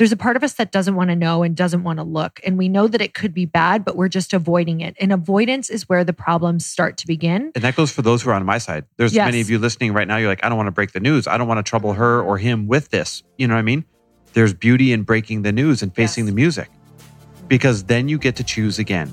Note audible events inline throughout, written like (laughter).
there's a part of us that doesn't want to know and doesn't want to look. And we know that it could be bad, but we're just avoiding it. And avoidance is where the problems start to begin. And that goes for those who are on my side. There's Yes. many of you listening right now. You're like, I don't want to break the news. I don't want to trouble her or him with this. You know what I mean? There's beauty in breaking the news and facing Yes. the music because then you get to choose again.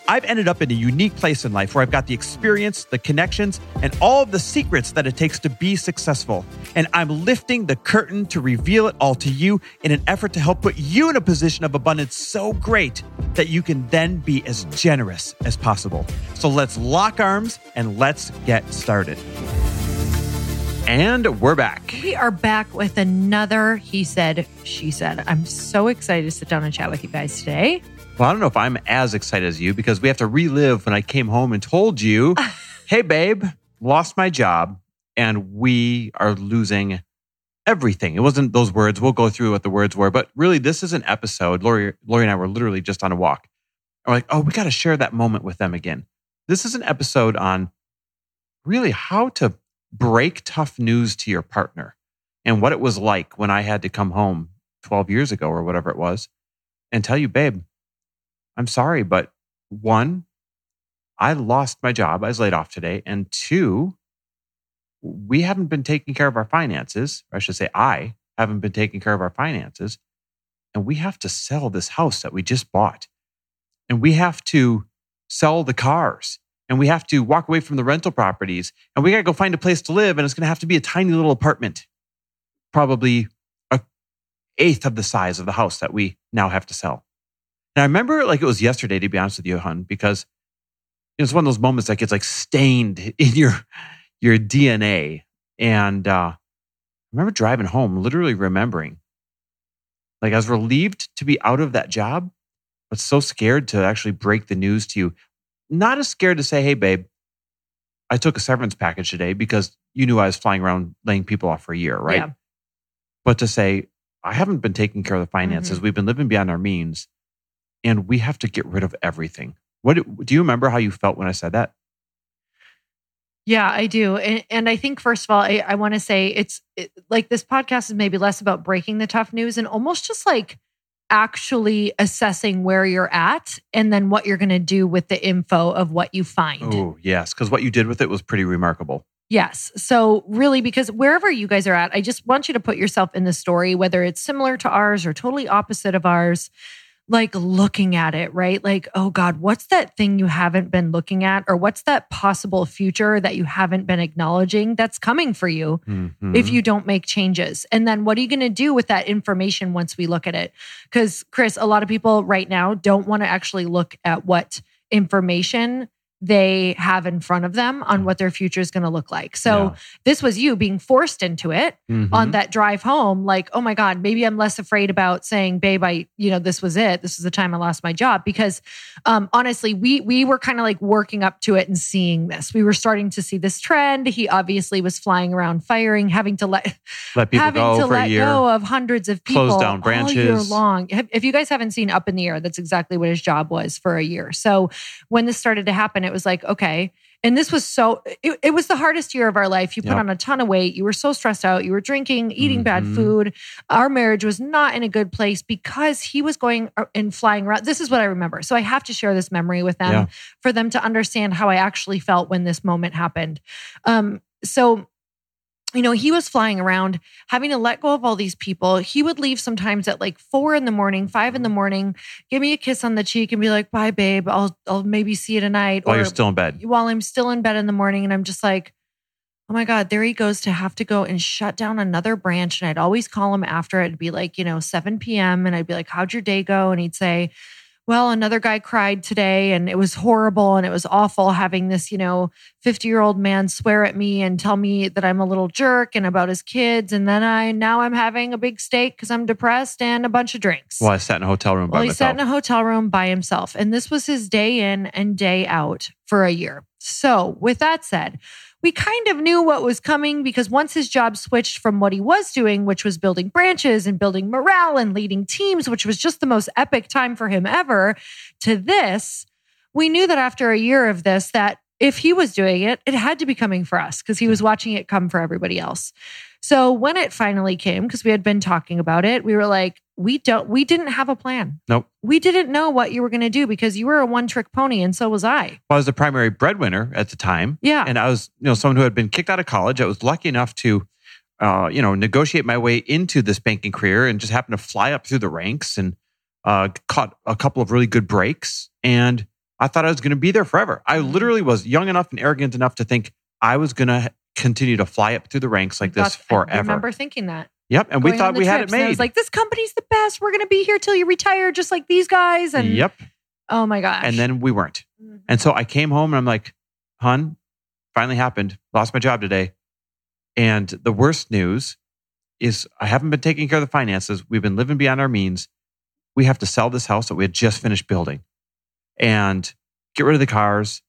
I've ended up in a unique place in life where I've got the experience, the connections, and all of the secrets that it takes to be successful. And I'm lifting the curtain to reveal it all to you in an effort to help put you in a position of abundance so great that you can then be as generous as possible. So let's lock arms and let's get started. And we're back. We are back with another He Said, She Said. I'm so excited to sit down and chat with you guys today. Well, I don't know if I'm as excited as you because we have to relive when I came home and told you, (laughs) hey, babe, lost my job and we are losing everything. It wasn't those words. We'll go through what the words were, but really, this is an episode. Lori, Lori and I were literally just on a walk. We're like, oh, we got to share that moment with them again. This is an episode on really how to break tough news to your partner and what it was like when I had to come home 12 years ago or whatever it was and tell you, babe, I'm sorry, but one, I lost my job. I was laid off today. And two, we haven't been taking care of our finances. I should say, I haven't been taking care of our finances. And we have to sell this house that we just bought. And we have to sell the cars. And we have to walk away from the rental properties. And we got to go find a place to live. And it's going to have to be a tiny little apartment, probably a eighth of the size of the house that we now have to sell. And I remember like it was yesterday, to be honest with you, hun, because it's one of those moments that gets like stained in your your DNA. And uh, I remember driving home, literally remembering, like I was relieved to be out of that job, but so scared to actually break the news to you. Not as scared to say, "Hey, babe, I took a severance package today," because you knew I was flying around laying people off for a year, right? Yeah. But to say, "I haven't been taking care of the finances. We've been living beyond our means." And we have to get rid of everything. What do you remember how you felt when I said that? Yeah, I do. And, and I think, first of all, I, I want to say it's it, like this podcast is maybe less about breaking the tough news and almost just like actually assessing where you're at and then what you're going to do with the info of what you find. Oh, yes, because what you did with it was pretty remarkable. Yes. So, really, because wherever you guys are at, I just want you to put yourself in the story, whether it's similar to ours or totally opposite of ours, like looking at it, right? Like, oh God, what's that thing you haven't been looking at? Or what's that possible future that you haven't been acknowledging that's coming for you Mhm. if you don't make changes? And then what are you going to do with that information once we look at it? Because, Chris, a lot of people right now don't want to actually look at what information they have in front of them on what their future is going to look like. So, Yeah. this was you being forced into it Mhm. on that drive home like oh my god maybe i'm less afraid about saying babe i you know this was it this is the time i lost my job because um honestly we we were kind of like working up to it and seeing this we were starting to see this trend he obviously was flying around firing having to let let people having go to for a let year. go of hundreds of people Close down all year branches. long if if you guys haven't seen up in the air that's exactly what his job was for a year so when this started to happen it was like okay. And this was so it, it was the hardest year of our life. You put Yep. on a ton of weight. You were so stressed out. You were drinking eating bad Mhm. food. Our marriage was not in a good place because he was going uh, and flying around. This is what i remember. So i have to share this memory with them Yeah. for them to understand how i actually felt when this moment happened. Um so you know, he was flying around having to let go of all these people. He would leave sometimes at like four in the morning, five in the morning, give me a kiss on the cheek and be like, bye, babe. I'll I'll maybe see you tonight. while or you're still in bed. while I'm still in bed in the morning. And I'm just like, oh my God, there he goes to have to go and shut down another branch. And I'd always call him after. It'd be like, you know, 7 p.m. And I'd be like, how'd your day go? And he'd say, well, another guy cried today and it was horrible and it was awful having this, you know, 50 year old man swear at me and tell me that I'm a little jerk and about his kids. And then I, now I'm having a big steak because I'm depressed and a bunch of drinks. Well, I sat in a hotel room by Well, he myself. sat in a hotel room by himself. And this was his day in and day out for a year. So, with that said, we kind of knew what was coming because once his job switched from what he was doing, which was building branches and building morale and leading teams, which was just the most epic time for him ever, to this, we knew that after a year of this, that if he was doing it, it had to be coming for us because he was watching it come for everybody else. So when it finally came, because we had been talking about it, we were like, we don't, we didn't have a plan. Nope. We didn't know what you were going to do because you were a one trick pony and so was I. Well, I was the primary breadwinner at the time. Yeah. And I was, you know, someone who had been kicked out of college. I was lucky enough to, uh, you know, negotiate my way into this banking career and just happened to fly up through the ranks and uh, caught a couple of really good breaks. And I thought I was going to be there forever. I Mhm. literally was young enough and arrogant enough to think I was going to continue to fly up through the ranks like this Thought- I forever. remember thinking that. Yep. And we Going thought we had it trips, and I made. was like, this company's the best. We're going to be here till you retire, just like these guys. And yep. oh my gosh. And then we weren't. Mhm. And so I came home and I'm like, hun, finally happened. Lost my job today. And the worst news is I haven't been taking care of the finances. We've been living beyond our means. We have to sell this house that we had just finished building and get rid of the cars.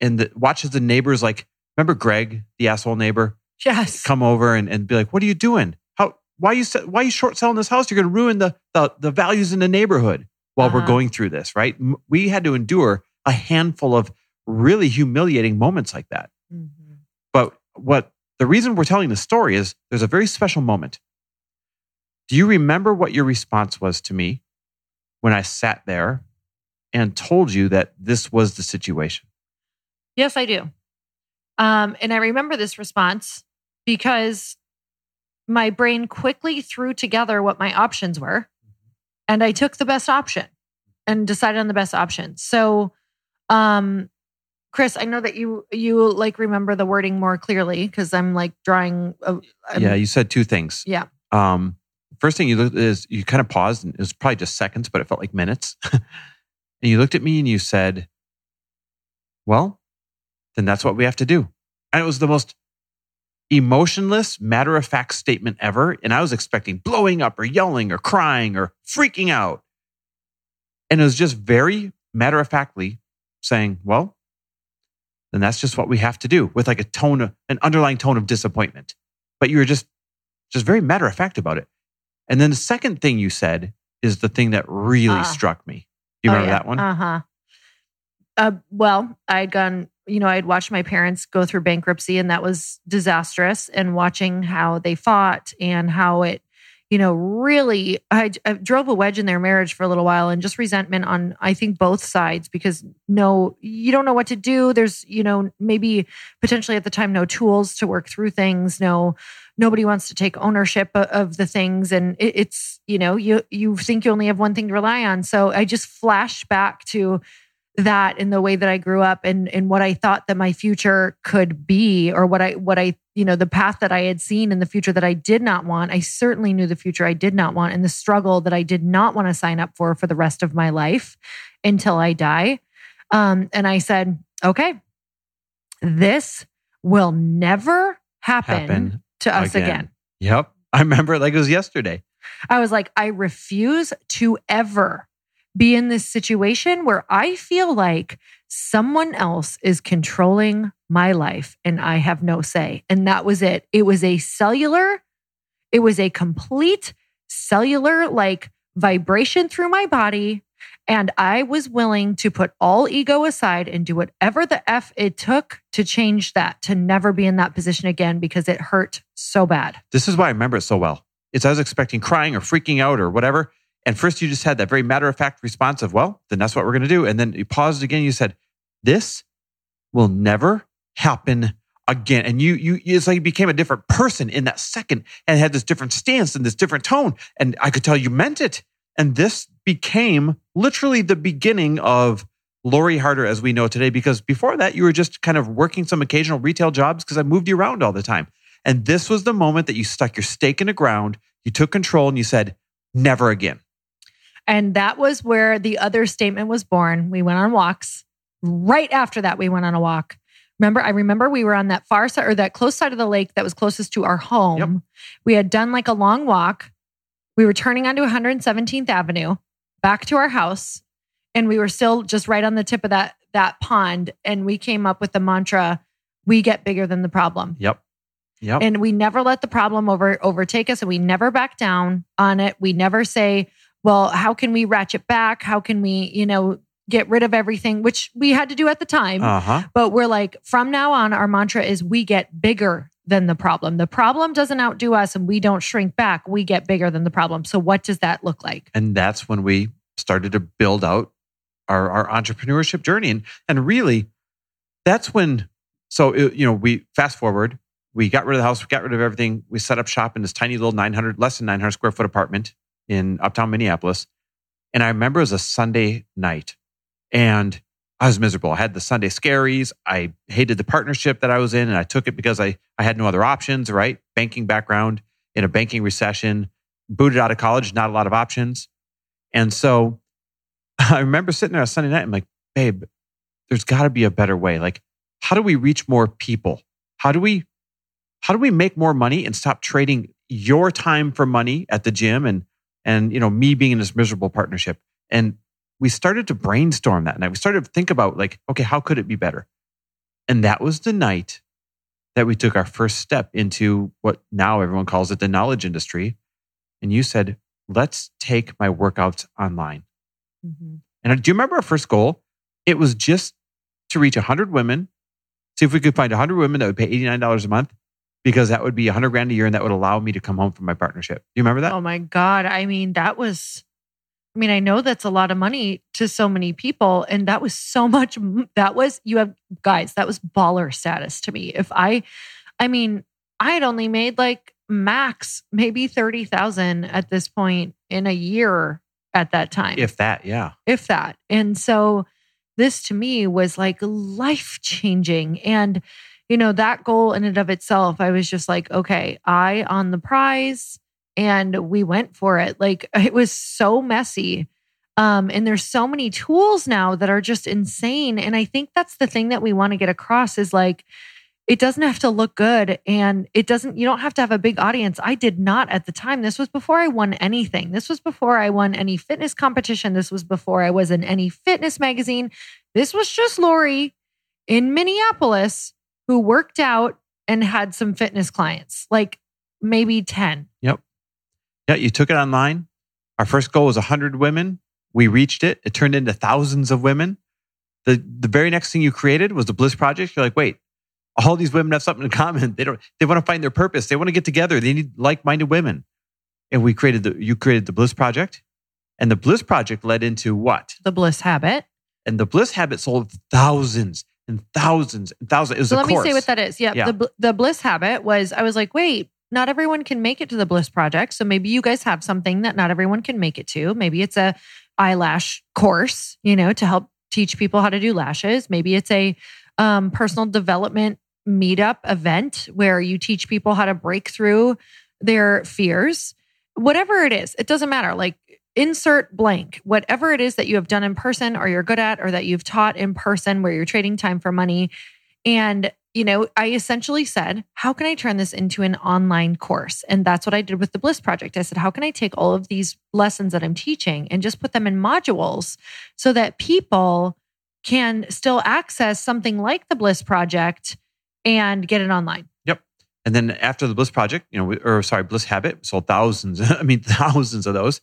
And the, watch as the neighbors like, remember Greg, the asshole neighbor, yes. come over and, and be like, what are you doing? How, why are you, why are you short selling this house? You're going to ruin the, the, the values in the neighborhood while we're Uh-huh. going through this, right? We had to endure a handful of really humiliating moments like that. Mhm. But what the reason we're telling the story is there's a very special moment. Do you remember what your response was to me when I sat there and told you that this was the situation? Yes, I do. Um, and I remember this response because my brain quickly threw together what my options were, and I took the best option and decided on the best option. So, um, Chris, I know that you you like remember the wording more clearly because I'm like drawing. A, I'm- yeah, you said two things. Yeah. Um, first thing you looked is you kind of paused, and it was probably just seconds, but it felt like minutes. (laughs) and you looked at me and you said, "Well, then that's what we have to do." And it was the most emotionless, matter of fact statement ever. And I was expecting blowing up or yelling or crying or freaking out. And it was just very matter of factly saying, "Well, then that's just what we have to do," with like a tone of an underlying tone of disappointment. But you were just just very matter of fact about it. And then the second thing you said is the thing that really Ah. struck me. Do you remember that one? Uh huh. Uh, well, I'd gone, you know, I'd watched my parents go through bankruptcy and that was disastrous. And watching how they fought and how it, you know, really, I, I drove a wedge in their marriage for a little while and just resentment on, I think, both sides because no, you don't know what to do. There's, you know, maybe potentially at the time, no tools to work through things, no, nobody wants to take ownership of the things and it's you know you you think you only have one thing to rely on so i just flashed back to that in the way that i grew up and and what i thought that my future could be or what i what i you know the path that i had seen in the future that i did not want i certainly knew the future i did not want and the struggle that i did not want to sign up for for the rest of my life until i die um and i said okay this will never happen, Happen to us again. again. Yep. I remember it like it was yesterday. I was like, I refuse to ever be in this situation where I feel like someone else is controlling my life and I have no say. And that was it. It was a cellular, it was a complete cellular like vibration through my body. And I was willing to put all ego aside and do whatever the F it took to change that, to never be in that position again because it hurt so bad. This is why I remember it so well. It's I was expecting crying or freaking out or whatever. And first you just had that very matter of fact response of, well, then that's what we're going to do. And then you paused again. You said, this will never happen again. And you, you, it's like you became a different person in that second and had this different stance and this different tone. And I could tell you meant it. And this became literally the beginning of Lori Harder as we know today, because before that, you were just kind of working some occasional retail jobs because I moved you around all the time. And this was the moment that you stuck your stake in the ground, you took control, and you said, never again. And that was where the other statement was born. We went on walks. Right after that, we went on a walk. Remember, I remember we were on that far side or that close side of the lake that was closest to our home. Yep. We had done like a long walk. We were turning onto 117th Avenue back to our house, and we were still just right on the tip of that that pond. And we came up with the mantra: "We get bigger than the problem." Yep. Yep. And we never let the problem over overtake us, and we never back down on it. We never say, "Well, how can we ratchet back? How can we, you know, get rid of everything?" Which we had to do at the time. uh huh. But we're like, from now on, our mantra is we get bigger than the problem. The problem doesn't outdo us and we don't shrink back. We get bigger than the problem. So, what does that look like? And that's when we started to build out our, our entrepreneurship journey. And, and really, that's when, so, it- you know, we fast forward, we got rid of the house, we got rid of everything. We set up shop in this tiny little 900, less than 900 square foot apartment in uptown Minneapolis. And I remember it was a Sunday night and I was miserable. I had the Sunday scaries. I hated the partnership that I was in and I took it because I, I had no other options, right? Banking background in a banking recession, booted out of college, not a lot of options. And so (laughs) I remember sitting there on a Sunday night. I'm like, babe, there's got to be a better way. Like, how do we reach more people? How do we, how do we make more money and stop trading your time for money at the gym and, and, you know, me being in this miserable partnership? And we started to brainstorm that night. We started to think about like, okay, how could it be better? And that was the night that we took our first step into what now everyone calls it the knowledge industry. And you said, let's take my workouts online. Mm-hmm. And do you remember our first goal? It was just to reach 100 women, see if we could find 100 women that would pay $89 a month because that would be 100 grand a year and that would allow me to come home from my partnership. Do you remember that? Oh my God. I mean, that was, I mean, I know that's a lot of money to so many people. And that was so (laughs) much, that was, you have, guys, that was baller status to me. If I, I mean, I had only made like max maybe 30,000 at this point in a year at that time. If that, yeah. if that. And so this to me was like life changing. And, you know, that goal in and of itself, I was just like, okay, I on the prize and we went for it. Like (laughs) it was so messy. Um, and there's so many tools now that are just insane. And I think that's the thing that we want to get across is like, it doesn't have to look good and it doesn't you don't have to have a big audience i did not at the time this was before i won anything this was before i won any fitness competition this was before i was in any fitness magazine this was just lori in minneapolis who worked out and had some fitness clients like maybe 10 Yep. Yeah, you took it online. Our first goal was 100 women. We reached it. It turned into thousands of women. The, the very next thing you created was the Bliss Project. You're like, wait, all these women have something in common. They don't, they want to find their purpose. They want to get together. They need like-minded women. And we created the, you created the Bliss Project. And the Bliss Project led into what? the bliss habit And the Bliss Habit sold thousands and thousands and thousands. It was so let course. me say what that is yeah, Yeah. The, the bliss habit was i was like wait not everyone can make it to the bliss project so maybe you guys have something that not everyone can make it to maybe it's a eyelash course you know to help teach people how to do lashes maybe it's a um, personal development meetup event where you teach people how to break through their fears whatever it is it doesn't matter like insert blank whatever it is that you have done in person or you're good at or that you've taught in person where you're trading time for money and you know i essentially said how can i turn this into an online course and that's what i did with the bliss project i said how can i take all of these lessons that i'm teaching and just put them in modules so that people can still access something like the bliss project and get it online Yep. And then after the Bliss Project, you know, or sorry, Bliss Habit sold thousands. (laughs) I mean, thousands of those.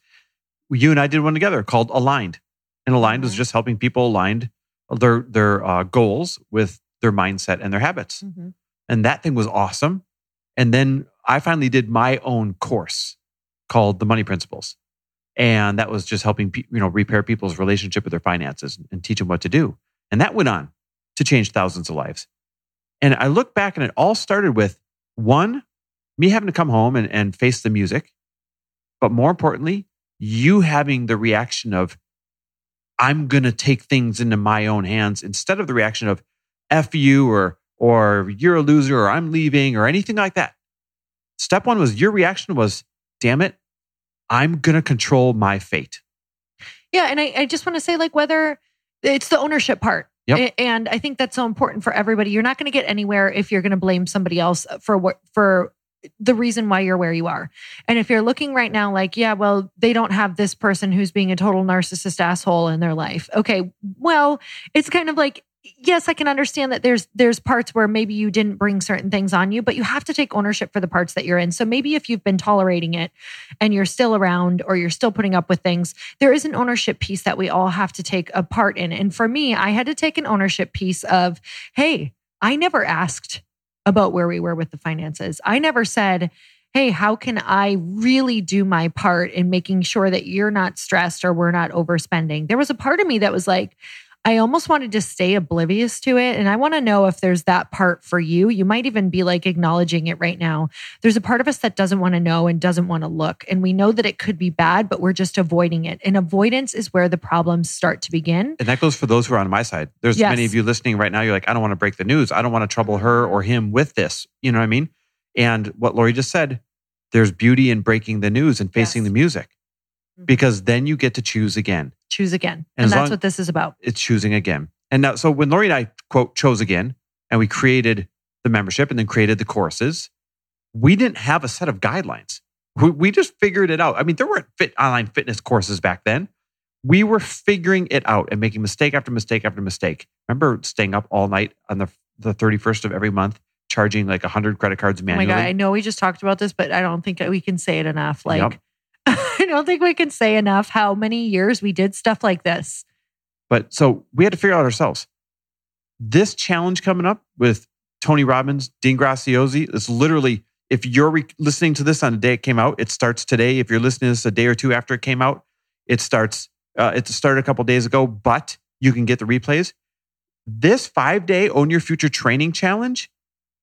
You and I did one together called Aligned, and Aligned was Mhm. just helping people aligned their their uh, goals with their mindset and their habits. And that thing was awesome. And then I finally did my own course called The Money Principles, and that was just helping pe- you know repair people's relationship with their finances and teach them what to do. And that went on to change thousands of lives. And I look back and it all started with one, me having to come home and, and face the music. But more importantly, you having the reaction of, I'm going to take things into my own hands instead of the reaction of F you or, or you're a loser or I'm leaving or anything like that. Step one was your reaction was, damn it, I'm going to control my fate. Yeah. And I, I just want to say, like, whether it's the ownership part. Yep. And I think that's so important for everybody. You're not going to get anywhere if you're going to blame somebody else uh, for what for the reason why you're where you are. And if you're looking right now like, yeah, well, they don't have this person who's being a total narcissist asshole in their life. Okay, well, it's kind of like yes, I can understand that there's there's parts where maybe you didn't bring certain things on you, but you have to take ownership for the parts that you're in. So maybe if you've been tolerating it and you're still around or you're still putting up with things, there is an ownership piece that we all have to take a part in. And for me, I had to take an ownership piece of, hey, I never asked about where we were with the finances. I never said, hey, how can I really do my part in making sure that you're not stressed or we're not overspending? There was a part of me that was like, I almost wanted to stay oblivious to it. And I want to know if there's that part for you. You might even be like acknowledging it right now. There's a part of us that doesn't want to know and doesn't want to look. And we know that it could be bad, but we're just avoiding it. And avoidance is where the problems start to begin. And that goes for those who are on my side. There's Yes. many of you listening right now. You're like, I don't want to break the news. I don't want to trouble her or him with this. You know what I mean? And what Lori just said, there's beauty in breaking the news and facing Yes. the music. Mm-hmm. because then you get to choose again. Choose again. And And, that's long- what this is about. It's choosing again. And now, so when Lori and I quote chose again and we created the membership and then created the courses, we didn't have a set of guidelines. We, we just figured it out. I mean, there weren't fit online fitness courses back then. We were figuring it out and making mistake after mistake after mistake. Remember staying up all night on the the 31st of every month, charging like 100 credit cards Oh my manually? God. I know we just talked about this, but I don't think we can say it enough. Like, Yep. I don't think we can say enough how many years we did stuff like this. But so we had to figure out ourselves. This challenge coming up with Tony Robbins, Dean Graziosi, is literally, if you're re- listening to this on the day it came out, it starts today. If you're listening to this a day or two after it came out, it starts, uh, it started a couple days ago, but you can get the replays. This five day Own Your Future training challenge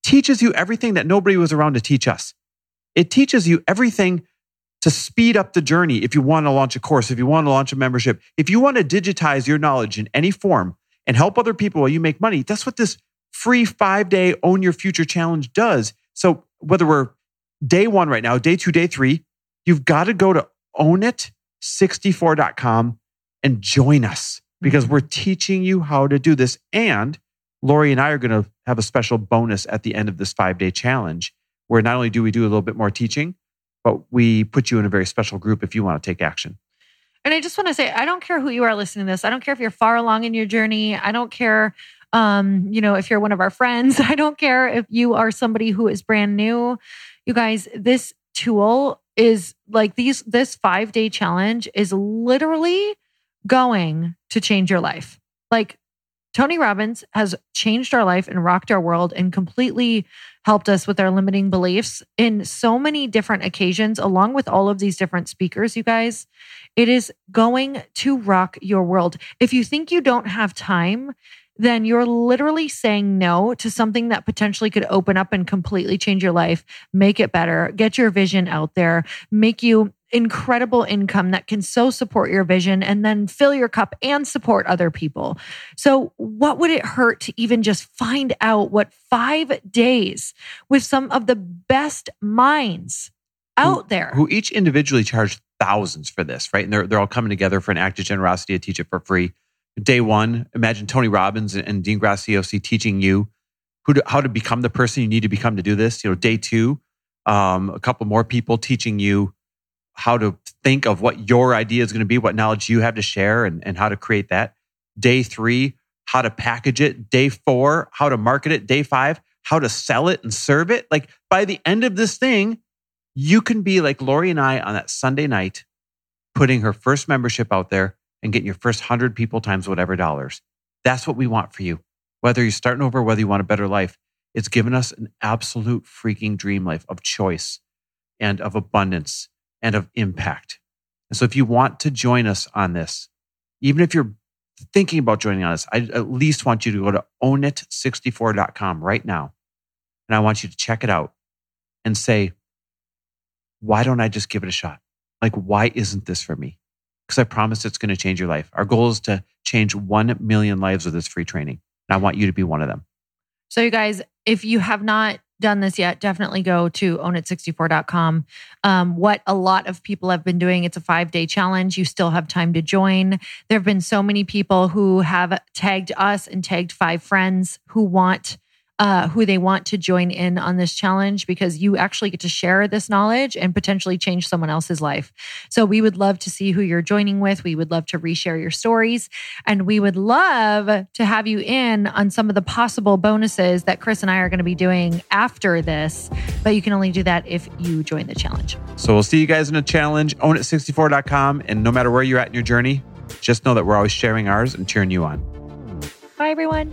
teaches you everything that nobody was around to teach us. It teaches you everything to speed up the journey if you want to launch a course, if you want to launch a membership, if you want to digitize your knowledge in any form and help other people while you make money. That's what this free five day Own Your Future challenge does. So, whether we're day one right now, day two, day three, you've got to go to ownit64.com and join us because mm-hmm. we're teaching you how to do this. And Lori and I are going to have a special bonus at the end of this five day challenge where not only do we do a little bit more teaching, but we put you in a very special group if you want to take action. And I just want to say, I don't care who you are listening to this. I don't care if you're far along in your journey. I don't care, um, you know, if you're one of our friends. (laughs) I don't care if you are somebody who is brand new. You guys, this tool is like these. This five day challenge is literally going to change your life. Like Tony Robbins has changed our life and rocked our world and completely helped us with our limiting beliefs in so many different occasions, along with all of these different speakers, you guys. It is going to rock your world. If you think you don't have time, then you're literally saying no to something that potentially could open up and completely change your life, make it better, get your vision out there, make you incredible income that can so support your vision and then fill your cup and support other people. So, what would it hurt to even just find out what five days with some of the best minds out there? Who each individually charge thousands for this, right? And they're, they're all coming together for an act of generosity to teach it for free. Day one, imagine Tony Robbins and Dean Graziosi teaching you who to, how to become the person you need to become to do this. You know, day two, um, a couple more people teaching you how to think of what your idea is going to be, what knowledge you have to share, and, and how to create that. Day three, how to package it. Day four, how to market it. Day five, how to sell it and serve it. Like by the end of this thing, you can be like Lori and I on that Sunday night, putting her first membership out there and getting your first hundred people times whatever dollars. That's what we want for you. Whether you're starting over, whether you want a better life, it's given us an absolute freaking dream life of choice and of abundance and of impact. And so if you want to join us on this, even if you're thinking about joining us, I at least want you to go to ownit64.com right now. And I want you to check it out and say, why don't I just give it a shot? Like, why isn't this for me? Because I promise it's going to change your life. Our goal is to change 1 million lives with this free training. And I want you to be one of them. So, you guys, if you have not done this yet, definitely go to ownit64.com. Um, what a lot of people have been doing, it's a five day challenge. You still have time to join. There have been so many people who have tagged us and tagged five friends who want uh, who they want to join in on this challenge because you actually get to share this knowledge and potentially change someone else's life. So we would love to see who you're joining with. We would love to reshare your stories and we would love to have you in on some of the possible bonuses that Chris and I are going to be doing after this. But you can only do that if you join the challenge. So we'll see you guys in a challenge, ownit64.com. And no matter where you're at in your journey, just know that we're always sharing ours and cheering you on. Bye, everyone.